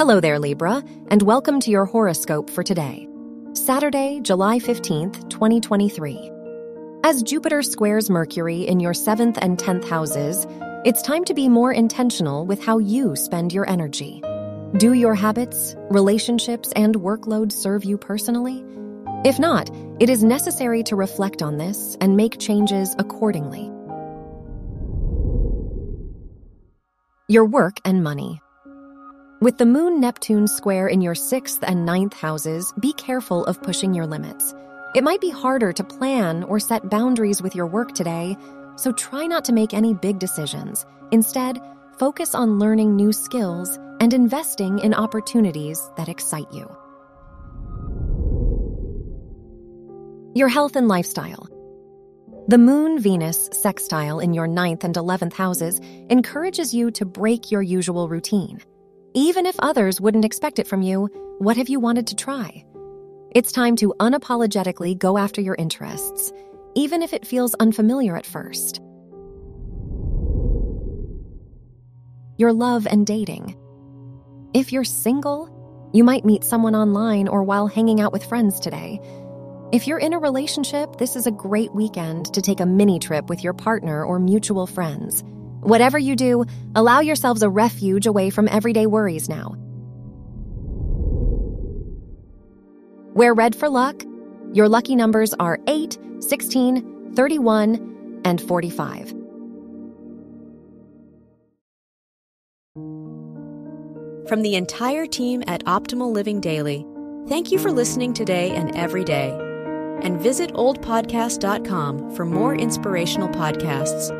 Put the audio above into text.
Hello there, Libra, and welcome to your horoscope for today, Saturday, July 15th, 2023. As Jupiter squares Mercury in your 7th and 10th houses, it's time to be more intentional with how you spend your energy. Do your habits, relationships, and workload serve you personally? If not, it is necessary to reflect on this and make changes accordingly. Your work and money. With the Moon Neptune square in your sixth and ninth houses, be careful of pushing your limits. It might be harder to plan or set boundaries with your work today, so try not to make any big decisions. Instead, focus on learning new skills and investing in opportunities that excite you. Your health and lifestyle. The Moon Venus sextile in your ninth and 11th houses encourages you to break your usual routine. Even if others wouldn't expect it from you, what have you wanted to try? It's time to unapologetically go after your interests, even if it feels unfamiliar at first. Your love and dating. If you're single, you might meet someone online or while hanging out with friends today. If you're in a relationship, this is a great weekend to take a mini trip with your partner or mutual friends. Whatever you do, allow yourselves a refuge away from everyday worries now. Wear red for luck. Your lucky numbers are 8, 16, 31, and 45. From the entire team at Optimal Living Daily, thank you for listening today and every day. And visit oldpodcast.com for more inspirational podcasts.